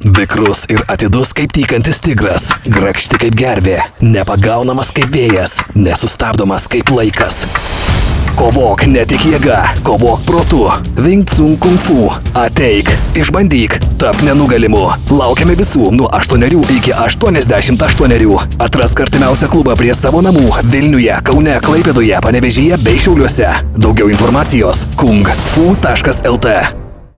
Vikrus ir atidus kaip tykantis tigras, grakšti kaip gervė, nepagaunamas kaip vėjas, nesustabdomas kaip laikas. Kovok ne tik jėga, kovok protu. Wing Tsun Kung Fu. Ateik, išbandyk, tapk nenugalimu. Laukiame visų nuo 8 iki 88. Atrask artimiausią klubą prie savo namų Vilniuje, Kaune, Klaipėdoje, Panevežyje bei Šiauliuose. Daugiau informacijos kungfu.lt.